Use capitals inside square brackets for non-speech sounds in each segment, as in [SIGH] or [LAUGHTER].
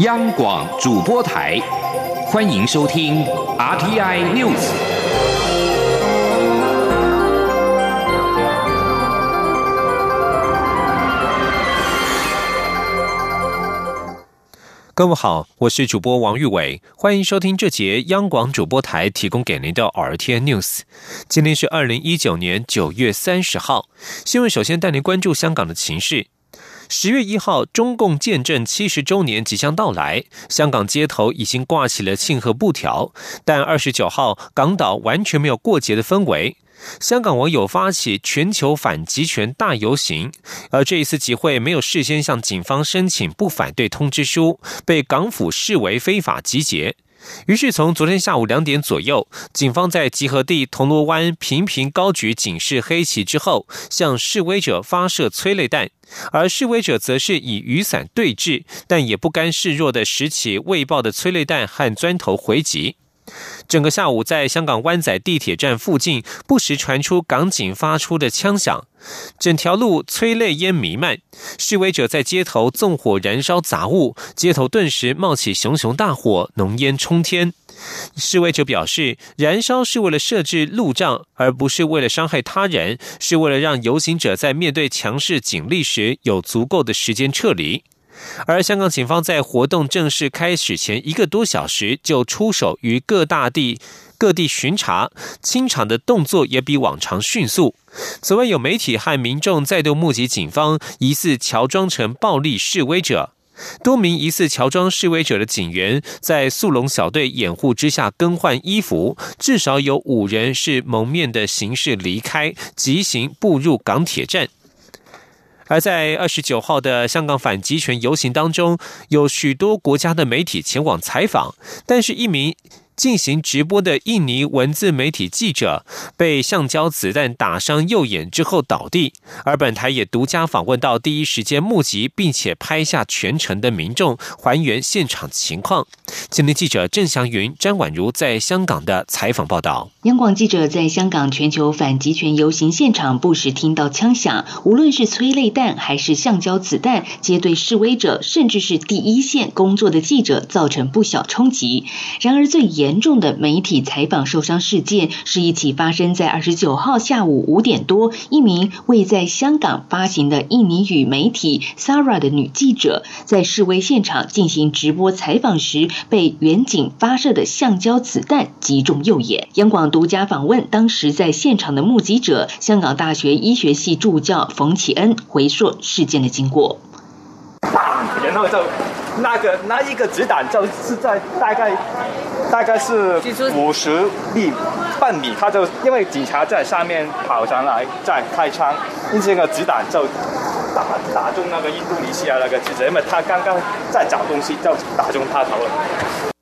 央广主播台，欢迎收听 RTI News。各位好，我是主播王玉伟，欢迎收听这节央广主播台提供给您的 RTI News。今天是二零一九年九月三十号，新闻首先带您关注香港的情势。十月一号，中共建政七十周年即将到来，香港街头已经挂起了庆贺布条。但二十九号，港岛完全没有过节的氛围。香港网友发起全球反集权大游行，而这一次集会没有事先向警方申请不反对通知书，被港府视为非法集结。于是，从昨天下午两点左右，警方在集合地铜锣湾频频高举警示黑旗之后，向示威者发射催泪弹，而示威者则是以雨伞对峙，但也不甘示弱的拾起未爆的催泪弹和砖头回击。整个下午，在香港湾仔地铁站附近，不时传出港警发出的枪响，整条路催泪烟弥漫，示威者在街头纵火燃烧杂物，街头顿时冒起熊熊大火，浓烟冲天。示威者表示，燃烧是为了设置路障，而不是为了伤害他人，是为了让游行者在面对强势警力时有足够的时间撤离。而香港警方在活动正式开始前一个多小时就出手于各大地各地巡查清场的动作也比往常迅速。此外，有媒体和民众再度目击警方疑似乔装成暴力示威者，多名疑似乔装示威者的警员在速龙小队掩护之下更换衣服，至少有五人是蒙面的形式离开，急行步入港铁站。而在二十九号的香港反集权游行当中，有许多国家的媒体前往采访，但是一名。进行直播的印尼文字媒体记者被橡胶子弹打伤右眼之后倒地，而本台也独家访问到第一时间目击并且拍下全程的民众，还原现场情况。今天记者郑祥云、詹婉如在香港的采访报道。央广记者在香港全球反集权游行现场不时听到枪响，无论是催泪弹还是橡胶子弹，皆对示威者甚至是第一线工作的记者造成不小冲击。然而最严。严重的媒体采访受伤事件是一起发生在二十九号下午五点多，一名未在香港发行的印尼语媒体 Sara 的女记者在示威现场进行直播采访时，被远警发射的橡胶子弹击中右眼。央广独家访问当时在现场的目击者，香港大学医学系助教冯启恩回溯事件的经过。然后就那个那一个子弹就是在大概大概是五十米半米，他就因为警察在上面跑上来在开枪，因此那个子弹就打打中那个印度尼西亚那个记者，因为他刚刚在找东西，就打中他头了。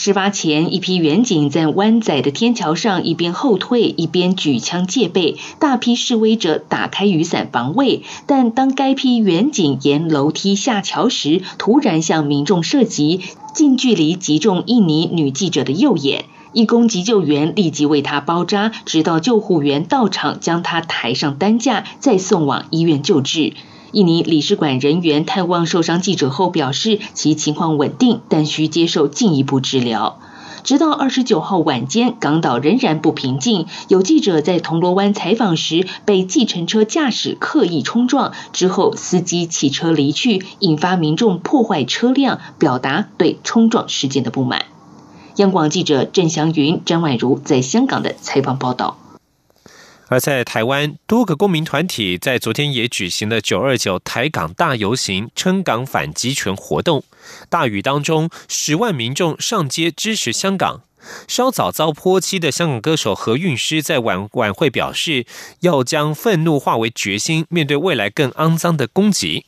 事发前，一批远警在湾仔的天桥上一边后退一边举枪戒备，大批示威者打开雨伞防卫。但当该批远警沿楼梯下桥时，突然向民众射击，近距离击中印尼女记者的右眼。义工急救员立即为她包扎，直到救护员到场将她抬上担架，再送往医院救治。印尼领事馆人员探望受伤记者后表示，其情况稳定，但需接受进一步治疗。直到二十九号晚间，港岛仍然不平静。有记者在铜锣湾采访时，被计程车驾驶刻意冲撞，之后司机弃车离去，引发民众破坏车辆，表达对冲撞事件的不满。央广记者郑祥云、张婉如在香港的采访报道。而在台湾，多个公民团体在昨天也举行了“九二九台港大游行”撑港反集权活动。大雨当中，十万民众上街支持香港。稍早遭泼漆的香港歌手何韵诗在晚晚会表示，要将愤怒化为决心，面对未来更肮脏的攻击。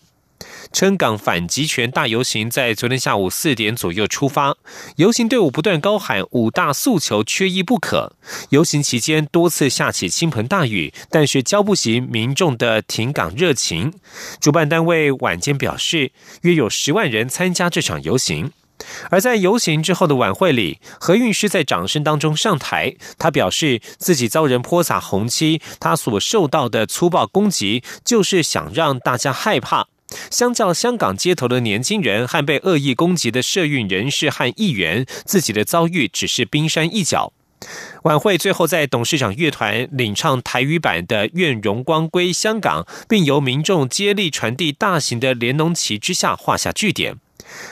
称港反集权大游行在昨天下午四点左右出发，游行队伍不断高喊五大诉求缺一不可。游行期间多次下起倾盆大雨，但是浇不熄民众的停港热情。主办单位晚间表示，约有十万人参加这场游行。而在游行之后的晚会里，何韵诗在掌声当中上台，他表示自己遭人泼洒红漆，他所受到的粗暴攻击就是想让大家害怕。相较香港街头的年轻人和被恶意攻击的社运人士和议员，自己的遭遇只是冰山一角。晚会最后在董事长乐团领唱台语版的《愿荣光归香港》，并由民众接力传递大型的联农旗之下画下句点。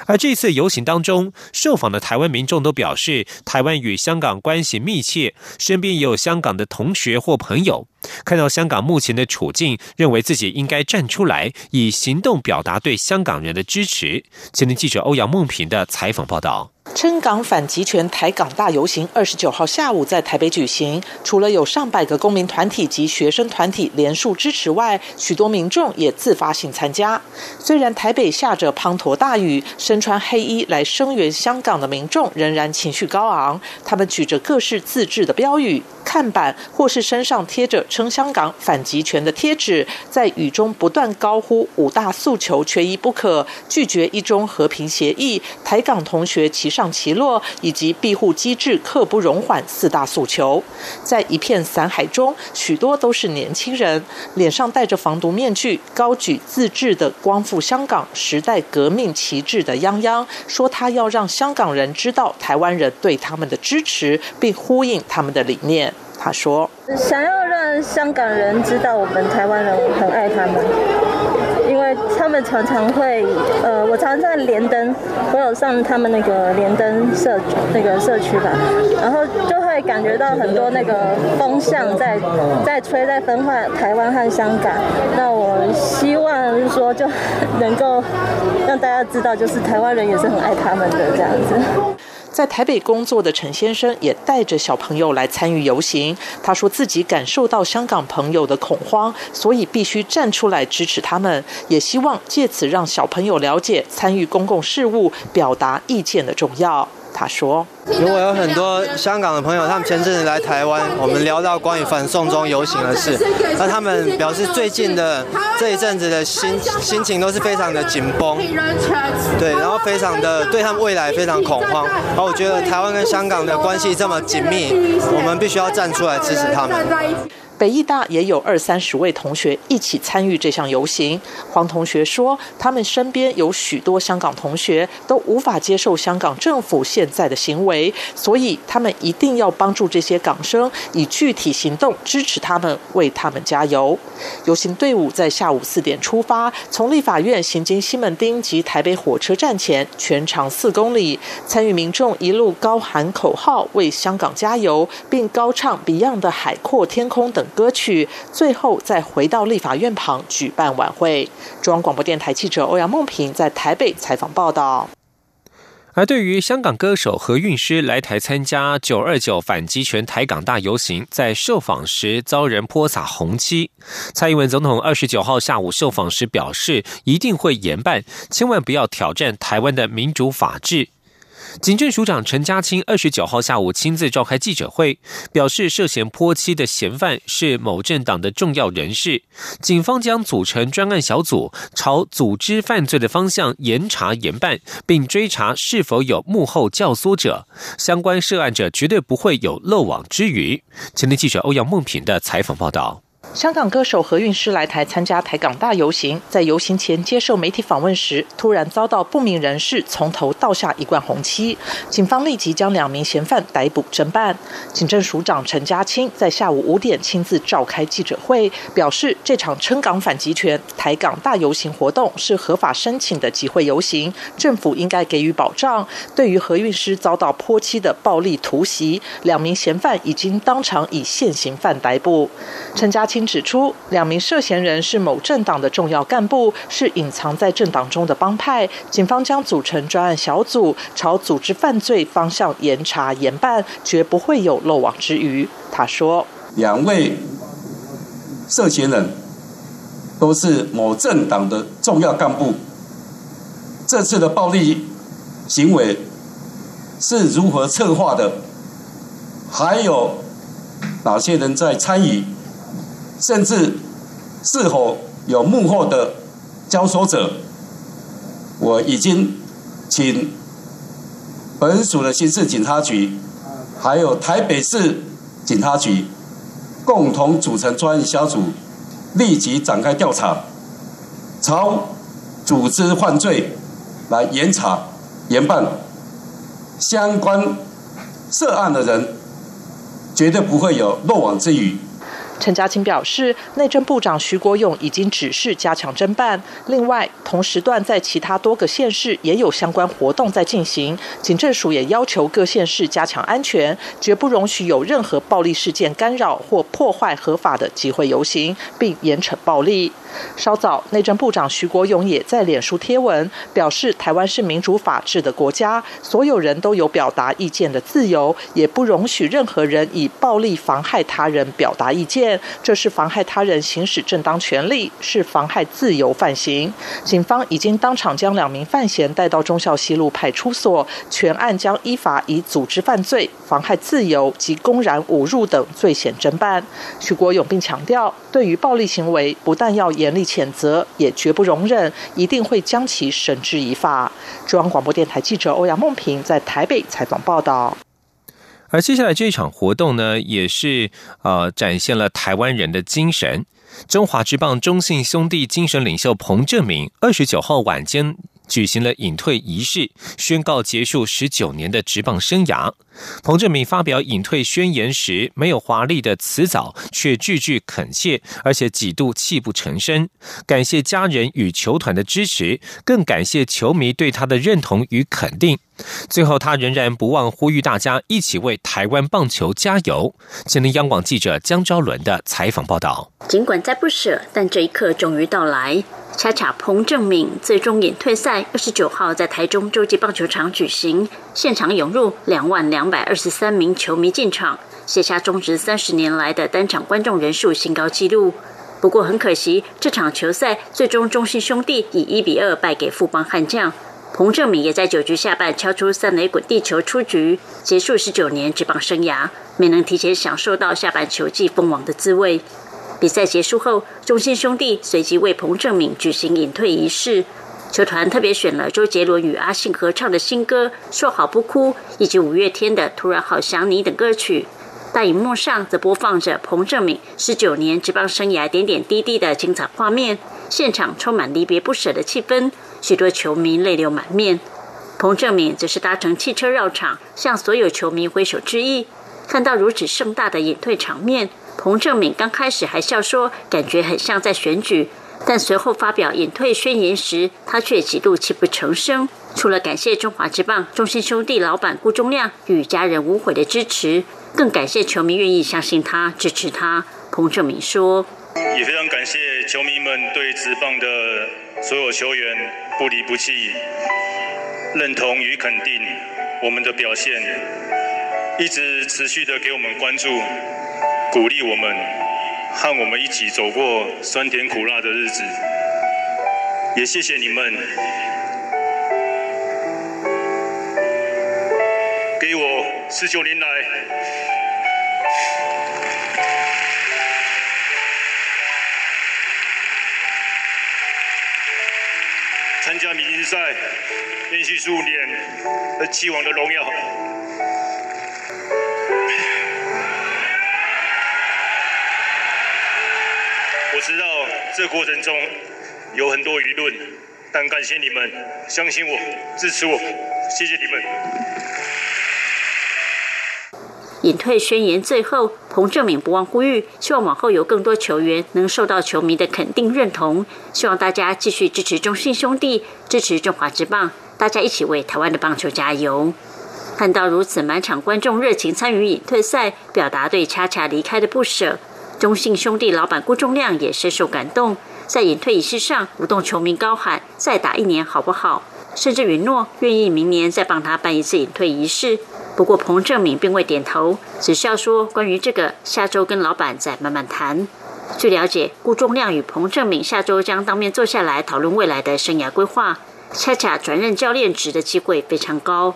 而这次游行当中，受访的台湾民众都表示，台湾与香港关系密切，身边也有香港的同学或朋友。看到香港目前的处境，认为自己应该站出来，以行动表达对香港人的支持。前天记者欧阳梦平的采访报道。撑港反集权台港大游行二十九号下午在台北举行，除了有上百个公民团体及学生团体联署支持外，许多民众也自发性参加。虽然台北下着滂沱大雨，身穿黑衣来声援香港的民众仍然情绪高昂，他们举着各式自制的标语。看板或是身上贴着称香港反集权的贴纸，在雨中不断高呼五大诉求缺一不可，拒绝一中和平协议，台港同学齐上其落，以及庇护机制刻不容缓四大诉求。在一片散海中，许多都是年轻人，脸上戴着防毒面具，高举自制的光复香港时代革命旗帜的泱泱，说他要让香港人知道台湾人对他们的支持，并呼应他们的理念。他说：“想要让香港人知道我们台湾人很爱他们，因为他们常常会，呃，我常常在连登，我有上他们那个连登社那个社区吧，然后就会感觉到很多那个风向在在吹，在分化台湾和香港。那我希望说，就能够让大家知道，就是台湾人也是很爱他们的这样子。”在台北工作的陈先生也带着小朋友来参与游行。他说自己感受到香港朋友的恐慌，所以必须站出来支持他们，也希望借此让小朋友了解参与公共事务、表达意见的重要。他说：“如果有很多香港的朋友，他们前阵子来台湾，我们聊到关于反送中游行的事，那他们表示最近的这一阵子的心心情都是非常的紧绷，对，然后非常的对他们未来非常恐慌。然后我觉得台湾跟香港的关系这么紧密，我们必须要站出来支持他们。”北艺大也有二三十位同学一起参与这项游行。黄同学说，他们身边有许多香港同学都无法接受香港政府现在的行为，所以他们一定要帮助这些港生，以具体行动支持他们，为他们加油。游行队伍在下午四点出发，从立法院行经西门町及台北火车站前，全长四公里。参与民众一路高喊口号，为香港加油，并高唱 Beyond 的《海阔天空》等。歌曲，最后再回到立法院旁举办晚会。中央广播电台记者欧阳梦平在台北采访报道。而对于香港歌手何韵诗来台参加九二九反击权台港大游行，在受访时遭人泼洒红漆，蔡英文总统二十九号下午受访时表示，一定会严办，千万不要挑战台湾的民主法治。警政署长陈家清二十九号下午亲自召开记者会，表示涉嫌泼漆的嫌犯是某政党的重要人士，警方将组成专案小组，朝组织犯罪的方向严查严办，并追查是否有幕后教唆者，相关涉案者绝对不会有漏网之鱼。前天记者欧阳梦平的采访报道。香港歌手何韵诗来台参加台港大游行，在游行前接受媒体访问时，突然遭到不明人士从头倒下一罐红漆，警方立即将两名嫌犯逮捕侦办。警政署长陈家清在下午五点亲自召开记者会，表示这场称港反集权台港大游行活动是合法申请的集会游行，政府应该给予保障。对于何韵诗遭到泼漆的暴力突袭，两名嫌犯已经当场以现行犯逮捕。陈家清。指出，两名涉嫌人是某政党的重要干部，是隐藏在政党中的帮派。警方将组成专案小组，朝组织犯罪方向严查严办，绝不会有漏网之鱼。他说：“两位涉嫌人都是某政党的重要干部，这次的暴力行为是如何策划的？还有哪些人在参与？”甚至是否有幕后的交手者？我已经请本署的刑事警察局，还有台北市警察局共同组成专案小组，立即展开调查，朝组织犯罪来严查严办相关涉案的人，绝对不会有漏网之鱼。陈家清表示，内政部长徐国勇已经指示加强侦办。另外，同时段在其他多个县市也有相关活动在进行。警政署也要求各县市加强安全，绝不容许有任何暴力事件干扰或破坏合法的集会游行，并严惩暴力。稍早，内政部长徐国勇也在脸书贴文表示，台湾是民主法治的国家，所有人都有表达意见的自由，也不容许任何人以暴力妨害他人表达意见，这是妨害他人行使正当权利，是妨害自由犯行。警方已经当场将两名犯嫌带到忠孝西路派出所，全案将依法以组织犯罪、妨害自由及公然侮辱等罪嫌侦办。徐国勇并强调，对于暴力行为，不但要严厉谴责，也绝不容忍，一定会将其绳之以法。中央广播电台记者欧阳梦平在台北采访报道。而接下来这一场活动呢，也是呃展现了台湾人的精神。中华之棒中信兄弟精神领袖彭正明二十九号晚间。举行了隐退仪式，宣告结束十九年的职棒生涯。彭正明发表隐退宣言时，没有华丽的辞藻，却句句恳切，而且几度泣不成声，感谢家人与球团的支持，更感谢球迷对他的认同与肯定。最后，他仍然不忘呼吁大家一起为台湾棒球加油。前听央广记者江昭伦的采访报道。尽管再不舍，但这一刻终于到来。恰恰彭正敏最终隐退赛二十九号在台中洲际棒球场举行，现场涌入两万两百二十三名球迷进场，写下中职三十年来的单场观众人数新高纪录。不过很可惜，这场球赛最终中信兄弟以一比二败给富邦悍将。彭正敏也在九局下半敲出三垒滚地球出局，结束十九年职棒生涯，没能提前享受到下半球季封王的滋味。比赛结束后，中信兄弟随即为彭正敏举行隐退仪式。球团特别选了周杰伦与阿信合唱的新歌《说好不哭》，以及五月天的《突然好想你》等歌曲。大荧幕上则播放着彭正敏十九年职棒生涯点点滴滴的精彩画面，现场充满离别不舍的气氛，许多球迷泪流满面。彭正敏则是搭乘汽车绕场，向所有球迷挥手致意。看到如此盛大的隐退场面。彭正敏刚开始还笑说，感觉很像在选举，但随后发表隐退宣言时，他却几度泣不成声。除了感谢中华之棒、中信兄弟老板顾忠亮与家人无悔的支持，更感谢球迷愿意相信他、支持他。彭正敏说：“也非常感谢球迷们对职棒的所有球员不离不弃、认同与肯定我们的表现，一直持续的给我们关注。”鼓励我们，和我们一起走过酸甜苦辣的日子，也谢谢你们，给我十九年来参加明星赛连续数年而期望的荣耀。知道这过程中有很多舆论，但感谢你们相信我、支持我，谢谢你们。隐退宣言最后，彭正敏不忘呼吁，希望往后有更多球员能受到球迷的肯定认同，希望大家继续支持中信兄弟，支持中华职棒，大家一起为台湾的棒球加油。看到如此满场观众热情参与隐退赛，表达对恰恰离开的不舍。中信兄弟老板郭仲亮也深受感动，在隐退仪式上，舞动球迷高喊“再打一年好不好”，甚至允诺愿意明年再帮他办一次隐退仪式。不过彭正敏并未点头，只笑说：“关于这个，下周跟老板再慢慢谈。”据了解，顾仲亮与彭正敏下周将当面坐下来讨论未来的生涯规划，恰恰转任教练职的机会非常高。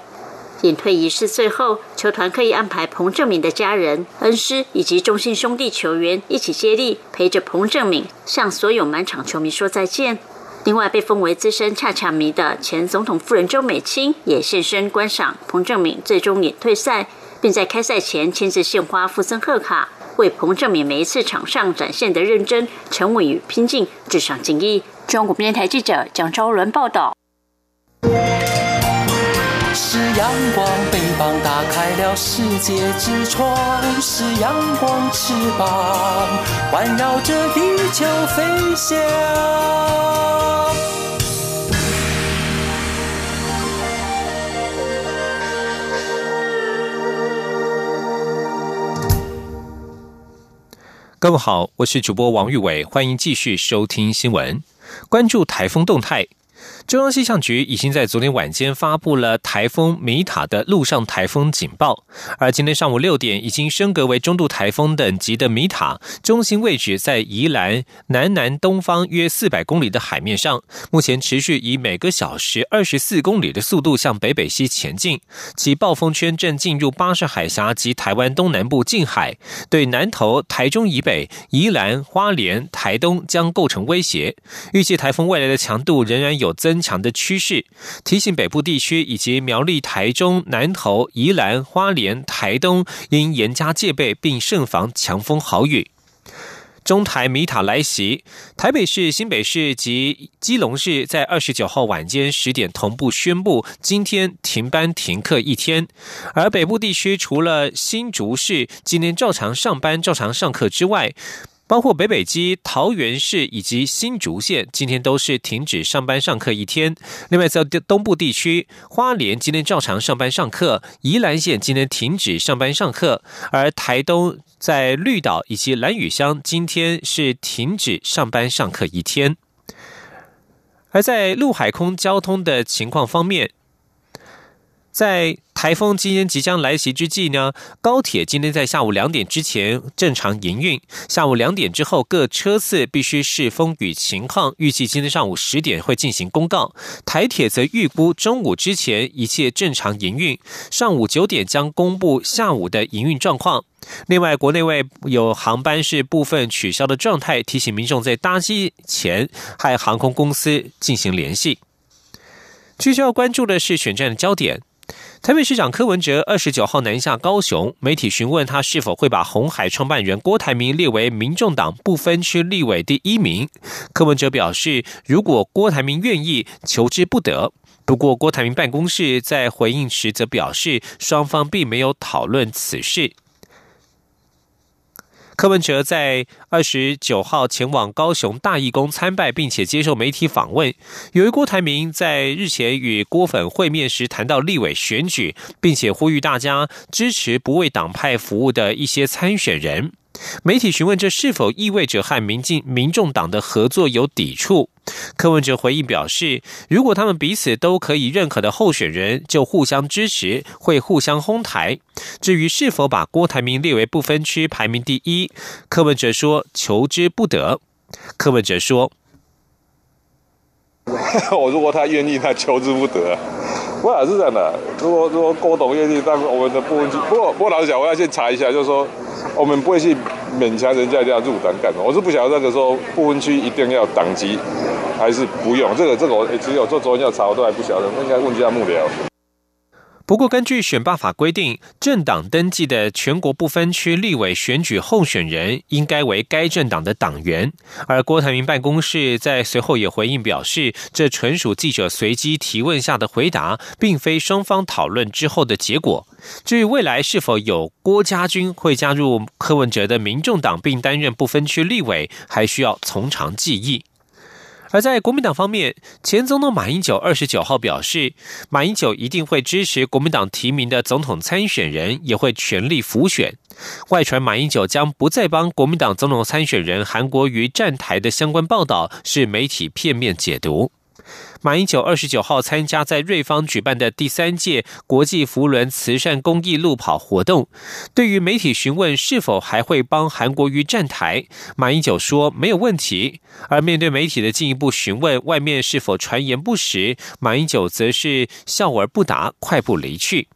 隐退仪式最后，球团可以安排彭正敏的家人、恩师以及中信兄弟球员一起接力，陪着彭正敏向所有满场球迷说再见。另外，被封为资深恰恰迷的前总统夫人周美青也现身观赏彭正敏最终隐退赛，并在开赛前亲自献花、附赠贺卡，为彭正敏每一次场上展现的认真、沉稳与拼劲，致上敬意。中央广播电台记者蒋昭伦报道。是阳光，翅膀打开了世界之窗；是阳光，翅膀环绕着地球飞翔。各位好，我是主播王玉伟，欢迎继续收听新闻，关注台风动态。中央气象局已经在昨天晚间发布了台风米塔的陆上台风警报，而今天上午六点已经升格为中度台风等级的米塔，中心位置在宜兰南南东方约四百公里的海面上，目前持续以每个小时二十四公里的速度向北北西前进，其暴风圈正进入巴士海峡及台湾东南部近海，对南投、台中以北、宜兰花莲、台东将构成威胁。预计台风未来的强度仍然有增。增强的趋势，提醒北部地区以及苗栗、台中、南投、宜兰花莲、台东应严加戒备，并慎防强风豪雨。中台米塔来袭，台北市、新北市及基隆市在二十九号晚间十点同步宣布，今天停班停课一天。而北部地区除了新竹市今天照常上班、照常上课之外，包括北北基、桃园市以及新竹县，今天都是停止上班上课一天。另外，在东部地区，花莲今天照常上班上课，宜兰县今天停止上班上课，而台东在绿岛以及兰屿乡今天是停止上班上课一天。而在陆海空交通的情况方面，在台风今天即将来袭之际呢，高铁今天在下午两点之前正常营运，下午两点之后各车次必须视风雨情况，预计今天上午十点会进行公告。台铁则预估中午之前一切正常营运，上午九点将公布下午的营运状况。另外，国内外有航班是部分取消的状态，提醒民众在搭机前和航空公司进行联系。聚焦关注的是选战的焦点。台北市长柯文哲二十九号南下高雄，媒体询问他是否会把红海创办人郭台铭列为民众党不分区立委第一名。柯文哲表示，如果郭台铭愿意，求之不得。不过，郭台铭办公室在回应时则表示，双方并没有讨论此事。柯文哲在二十九号前往高雄大义宫参拜，并且接受媒体访问。由于郭台铭在日前与郭粉会面时谈到立委选举，并且呼吁大家支持不为党派服务的一些参选人。媒体询问这是否意味着和民进、民众党的合作有抵触？柯文哲回应表示，如果他们彼此都可以认可的候选人，就互相支持，会互相哄抬。至于是否把郭台铭列为不分区排名第一，柯文哲说求之不得。柯文哲说：“ [LAUGHS] 我如果他愿意，他求之不得。不啊是这样的，如果如果郭董愿意，但我们的部分区，不过不过老实讲，我要先查一下，就是说。”我们不会去勉强人家一定要入党干嘛？我是不晓得那个说部分区一定要党籍，还是不用？这个这个我只有做昨天要查，我都还不晓得，应该问一下幕僚。不过，根据选罢法规定，政党登记的全国不分区立委选举候选人应该为该政党的党员。而郭台铭办公室在随后也回应表示，这纯属记者随机提问下的回答，并非双方讨论之后的结果。至于未来是否有郭家军会加入柯文哲的民众党并担任不分区立委，还需要从长计议。而在国民党方面，前总统马英九二十九号表示，马英九一定会支持国民党提名的总统参选人，也会全力辅选。外传马英九将不再帮国民党总统参选人韩国瑜站台的相关报道，是媒体片面解读。马英九二十九号参加在瑞芳举办的第三届国际福伦慈善公益路跑活动。对于媒体询问是否还会帮韩国瑜站台，马英九说没有问题。而面对媒体的进一步询问外面是否传言不实，马英九则是笑而不答，快步离去。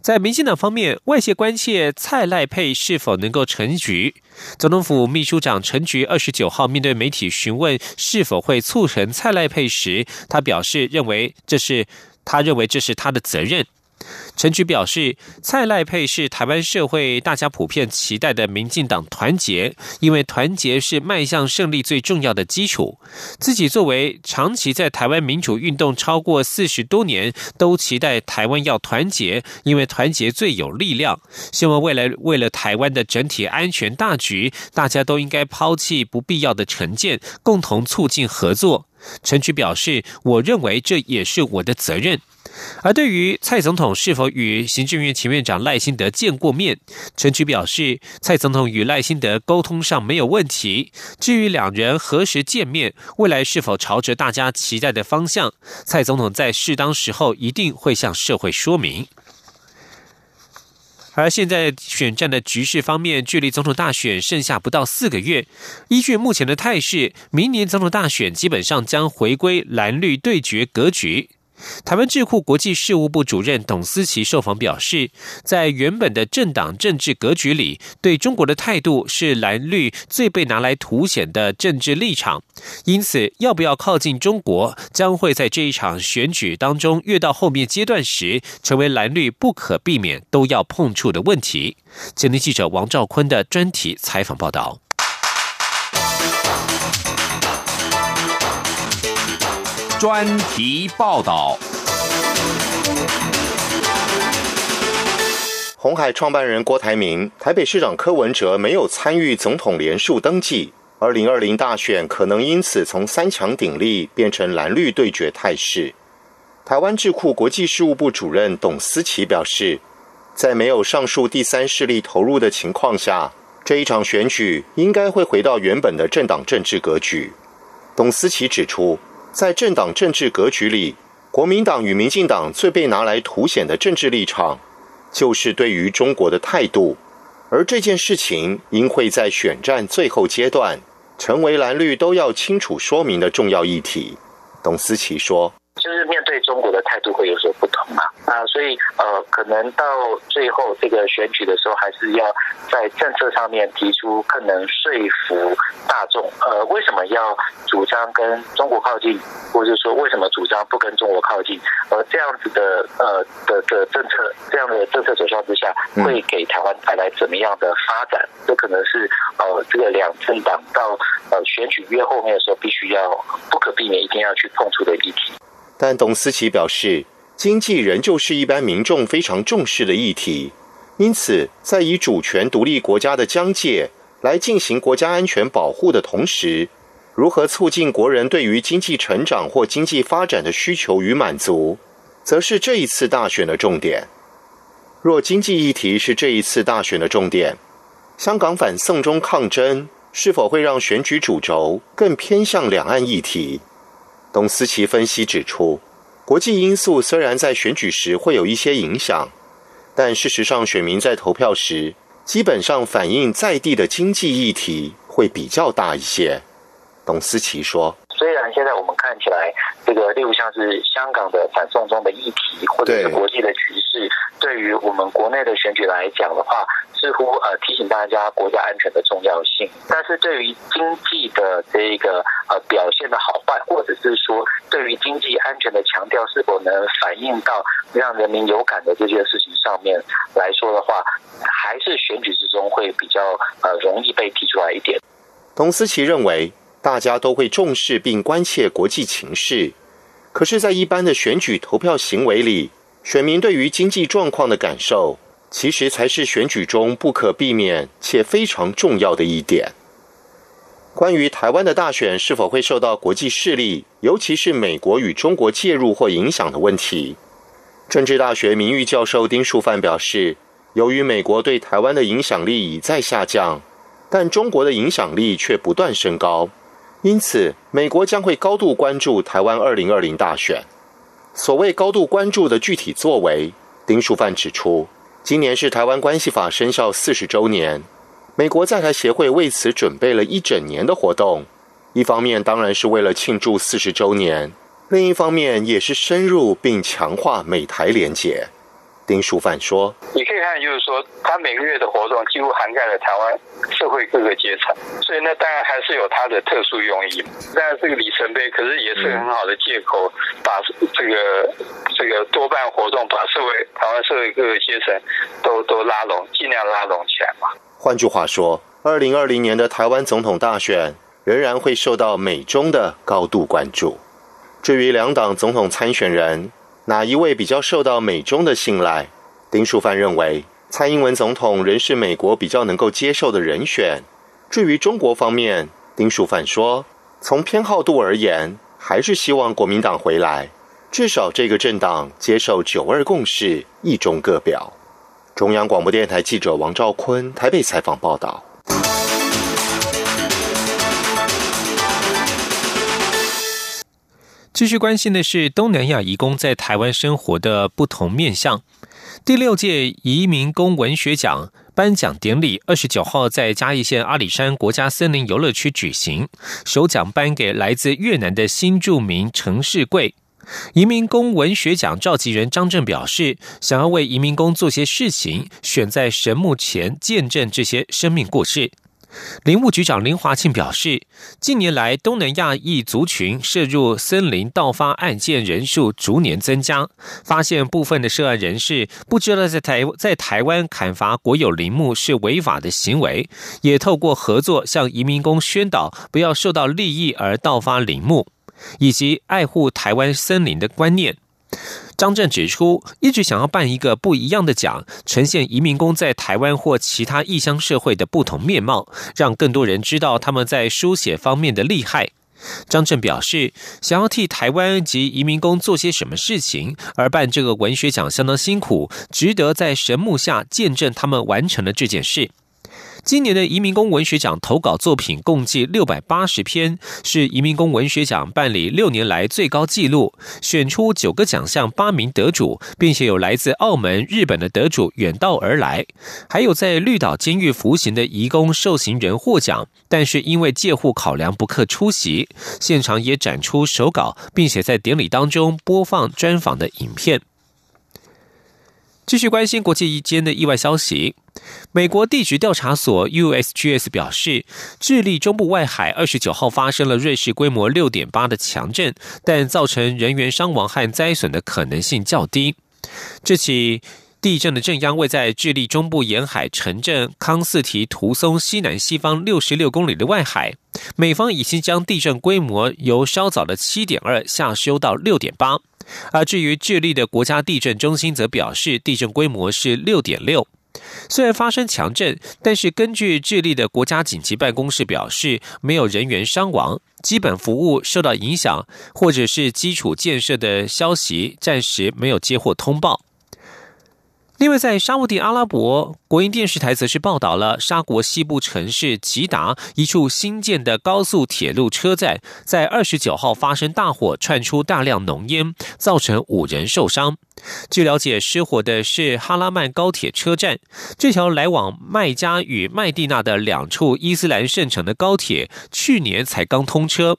在民进党方面，外界关切蔡赖佩是否能够成局。总统府秘书长陈菊二十九号面对媒体询问是否会促成蔡赖佩时，他表示认为这是他认为这是他的责任。陈菊表示，蔡赖配是台湾社会大家普遍期待的民进党团结，因为团结是迈向胜利最重要的基础。自己作为长期在台湾民主运动超过四十多年，都期待台湾要团结，因为团结最有力量。希望未来为了台湾的整体安全大局，大家都应该抛弃不必要的成见，共同促进合作。陈菊表示：“我认为这也是我的责任。”而对于蔡总统是否与行政院前院长赖清德见过面，陈菊表示，蔡总统与赖清德沟通上没有问题。至于两人何时见面，未来是否朝着大家期待的方向，蔡总统在适当时候一定会向社会说明。而现在选战的局势方面，距离总统大选剩下不到四个月。依据目前的态势，明年总统大选基本上将回归蓝绿对决格局。台湾智库国际事务部主任董思琪受访表示，在原本的政党政治格局里，对中国的态度是蓝绿最被拿来凸显的政治立场。因此，要不要靠近中国，将会在这一场选举当中，越到后面阶段时，成为蓝绿不可避免都要碰触的问题。前天记者王兆坤的专题采访报道。专题报道。红海创办人郭台铭、台北市长柯文哲没有参与总统连署登记，二零二零大选可能因此从三强鼎立变成蓝绿对决态势。台湾智库国际事务部主任董思琪表示，在没有上述第三势力投入的情况下，这一场选举应该会回到原本的政党政治格局。董思琪指出。在政党政治格局里，国民党与民进党最被拿来凸显的政治立场，就是对于中国的态度。而这件事情应会在选战最后阶段，成为蓝绿都要清楚说明的重要议题。董思琪说。就是面对中国的态度会有所不同嘛？啊，所以呃，可能到最后这个选举的时候，还是要在政策上面提出更能说服大众。呃，为什么要主张跟中国靠近，或者说为什么主张不跟中国靠近？而这样子的呃的的政策，这样的政策走向之下，会给台湾带来怎么样的发展？这可能是呃这个两政党到呃选举越后面的时候，必须要不可避免一定要去碰触的议题。但董思琪表示，经济仍旧是一般民众非常重视的议题，因此在以主权独立国家的疆界来进行国家安全保护的同时，如何促进国人对于经济成长或经济发展的需求与满足，则是这一次大选的重点。若经济议题是这一次大选的重点，香港反送中抗争是否会让选举主轴更偏向两岸议题？董思琪分析指出，国际因素虽然在选举时会有一些影响，但事实上，选民在投票时基本上反映在地的经济议题会比较大一些。董思琪说：“虽然现在我们看起来，这个例如像是香港的反送中的议题，或者是国际的局势，对于我们国内的选举来讲的话。”似乎呃提醒大家国家安全的重要性，但是对于经济的这个呃表现的好经济安全的强调是否能反映到让人民有感的这件事情上面来说的话，还是选举之中会比较呃容易被提出来一点。董思琪认为，大家都会重视并关切国际情势，可是，在一般的选举投票行为里，选民对于经济状况的感受。其实才是选举中不可避免且非常重要的一点。关于台湾的大选是否会受到国际势力，尤其是美国与中国介入或影响的问题，政治大学名誉教授丁树范表示，由于美国对台湾的影响力已在下降，但中国的影响力却不断升高，因此美国将会高度关注台湾二零二零大选。所谓高度关注的具体作为，丁树范指出。今年是台湾关系法生效四十周年，美国在台协会为此准备了一整年的活动。一方面当然是为了庆祝四十周年，另一方面也是深入并强化美台联结。丁淑范说：“你可以看，就是说，他每个月的活动几乎涵盖了台湾社会各个阶层，所以那当然还是有它的特殊用意。当然，这个里程碑，可是也是很好的借口，把这个这个多办活动，把社会台湾社会各个阶层都都拉拢，尽量拉拢起来嘛。换句话说，二零二零年的台湾总统大选仍然会受到美中的高度关注。至于两党总统参选人。”哪一位比较受到美中的信赖？丁树范认为，蔡英文总统仍是美国比较能够接受的人选。至于中国方面，丁树范说，从偏好度而言，还是希望国民党回来，至少这个政党接受九二共识，一中各表。中央广播电台记者王兆坤台北采访报道。继续关心的是东南亚移工在台湾生活的不同面向。第六届移民工文学奖颁奖典礼二十九号在嘉义县阿里山国家森林游乐区举行，首奖颁给来自越南的新著名陈世贵。移民工文学奖召集人张正表示，想要为移民工做些事情，选在神墓前见证这些生命故事。林务局长林华庆表示，近年来东南亚裔族群涉入森林盗发案件人数逐年增加，发现部分的涉案人士不知道在台在台湾砍伐国有林木是违法的行为，也透过合作向移民工宣导不要受到利益而盗发林木，以及爱护台湾森林的观念。张震指出，一直想要办一个不一样的奖，呈现移民工在台湾或其他异乡社会的不同面貌，让更多人知道他们在书写方面的厉害。张震表示，想要替台湾及移民工做些什么事情，而办这个文学奖相当辛苦，值得在神木下见证他们完成了这件事。今年的移民工文学奖投稿作品共计六百八十篇，是移民工文学奖办理六年来最高纪录。选出九个奖项八名得主，并且有来自澳门、日本的得主远道而来，还有在绿岛监狱服刑的移工受刑人获奖，但是因为借护考量不克出席。现场也展出手稿，并且在典礼当中播放专访的影片。继续关心国际一间的意外消息。美国地质调查所 USGS 表示，智利中部外海二十九号发生了瑞士规模六点八的强震，但造成人员伤亡和灾损的可能性较低。这起地震的震央位在智利中部沿海城镇康斯提图松西南西方六十六公里的外海。美方已经将地震规模由稍早的七点二下修到六点八。而至于智利的国家地震中心则表示，地震规模是六点六。虽然发生强震，但是根据智利的国家紧急办公室表示，没有人员伤亡，基本服务受到影响，或者是基础建设的消息暂时没有接获通报。另外，在沙地阿拉伯，国营电视台则是报道了沙国西部城市吉达一处新建的高速铁路车站，在二十九号发生大火，窜出大量浓烟，造成五人受伤。据了解，失火的是哈拉曼高铁车站，这条来往麦加与麦地那的两处伊斯兰圣城的高铁，去年才刚通车。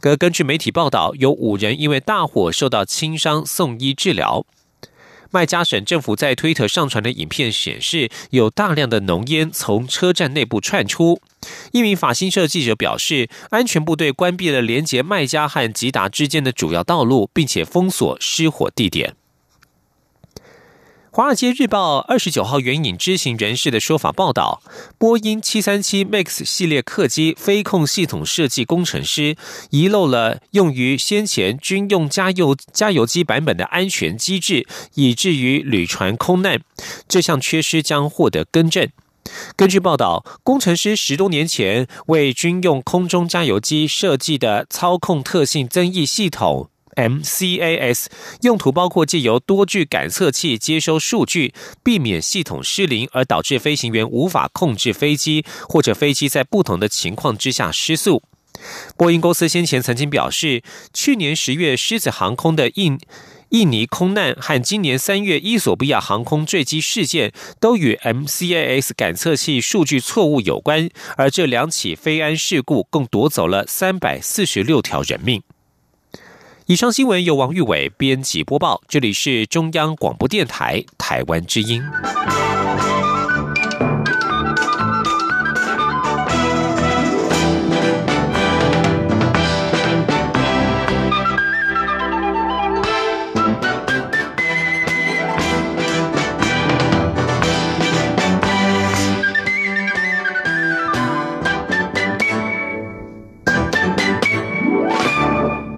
可根据媒体报道，有五人因为大火受到轻伤，送医治疗。麦加省政府在推特上传的影片显示，有大量的浓烟从车站内部窜出。一名法新社记者表示，安全部队关闭了连接麦加和吉达之间的主要道路，并且封锁失火地点。《华尔街日报》二十九号援引知情人士的说法报道，波音七三七 MAX 系列客机飞控系统设计工程师遗漏了用于先前军用加油加油机版本的安全机制，以至于旅船空难。这项缺失将获得更正。根据报道，工程师十多年前为军用空中加油机设计的操控特性增益系统。MCAS 用途包括借由多具感测器接收数据，避免系统失灵而导致飞行员无法控制飞机，或者飞机在不同的情况之下失速。波音公司先前曾经表示，去年十月狮子航空的印印尼空难和今年三月伊索比亚航空坠机事件都与 MCAS 感测器数据错误有关，而这两起飞安事故共夺走了三百四十六条人命。以上新闻由王玉伟编辑播报，这里是中央广播电台台湾之音。